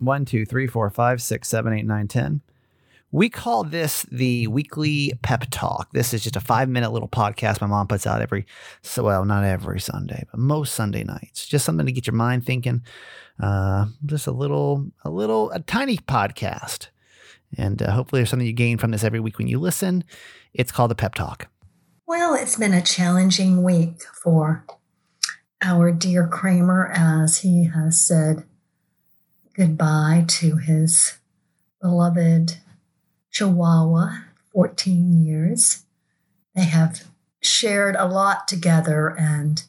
One, two, three, four, five, six, seven, eight, nine, ten. We call this the weekly pep talk. This is just a five minute little podcast my mom puts out every, so well, not every Sunday, but most Sunday nights. Just something to get your mind thinking. Uh, just a little, a little, a tiny podcast. And uh, hopefully there's something you gain from this every week when you listen. It's called the pep talk. Well, it's been a challenging week for our dear Kramer as he has said goodbye to his beloved Chihuahua, 14 years. They have shared a lot together, and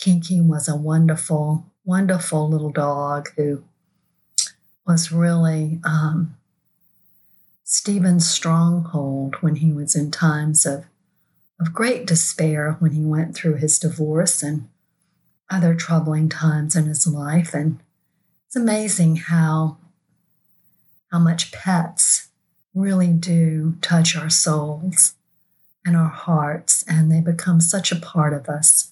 Kinky was a wonderful, wonderful little dog who was really um, Stephen's stronghold when he was in times of, of great despair when he went through his divorce and other troubling times in his life. And it's amazing how how much pets really do touch our souls and our hearts and they become such a part of us.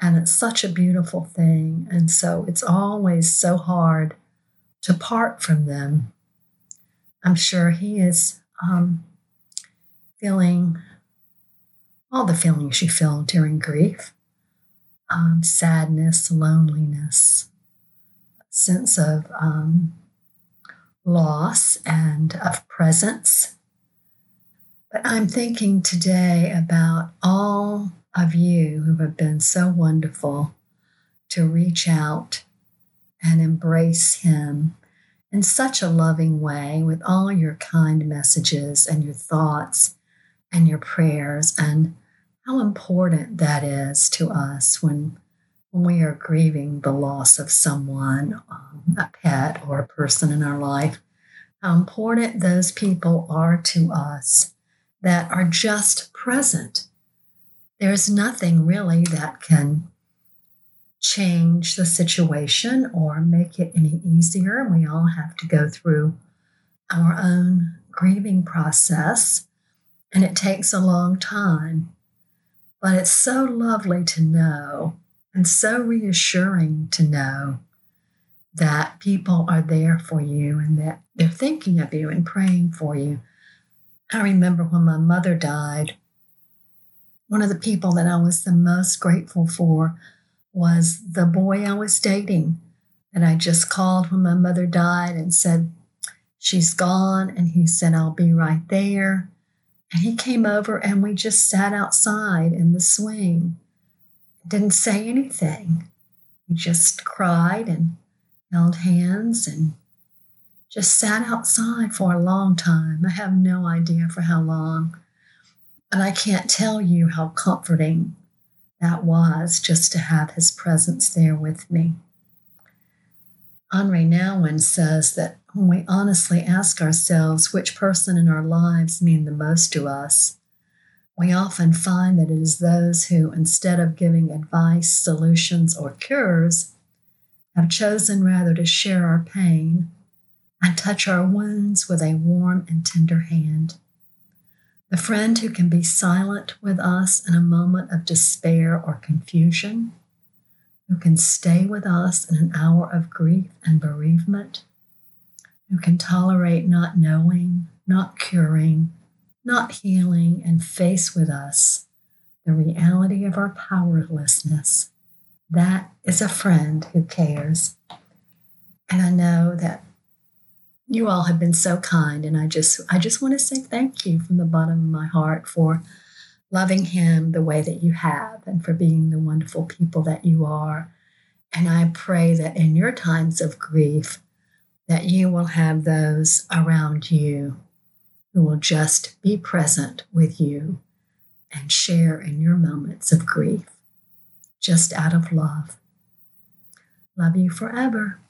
And it's such a beautiful thing and so it's always so hard to part from them. I'm sure he is um, feeling all the feelings you feel during grief um, sadness loneliness sense of um, loss and of presence. But I'm thinking today about all of you who have been so wonderful to reach out and embrace Him in such a loving way with all your kind messages and your thoughts and your prayers, and how important that is to us when when we are grieving the loss of someone, um, a pet or a person in our life, how important those people are to us that are just present. There's nothing really that can change the situation or make it any easier. We all have to go through our own grieving process, and it takes a long time. But it's so lovely to know and so reassuring to know that people are there for you and that they're thinking of you and praying for you. I remember when my mother died, one of the people that I was the most grateful for was the boy I was dating. And I just called when my mother died and said, She's gone. And he said, I'll be right there. And he came over and we just sat outside in the swing didn't say anything. He just cried and held hands and just sat outside for a long time. I have no idea for how long. And I can't tell you how comforting that was just to have his presence there with me. Henri Nouwen says that when we honestly ask ourselves which person in our lives mean the most to us, we often find that it is those who, instead of giving advice, solutions, or cures, have chosen rather to share our pain and touch our wounds with a warm and tender hand. The friend who can be silent with us in a moment of despair or confusion, who can stay with us in an hour of grief and bereavement, who can tolerate not knowing, not curing, not healing, and face with us the reality of our powerlessness. That is a friend who cares. And I know that you all have been so kind and I just I just want to say thank you from the bottom of my heart for loving him the way that you have and for being the wonderful people that you are. And I pray that in your times of grief that you will have those around you who will just be present with you and share in your moments of grief, just out of love. Love you forever.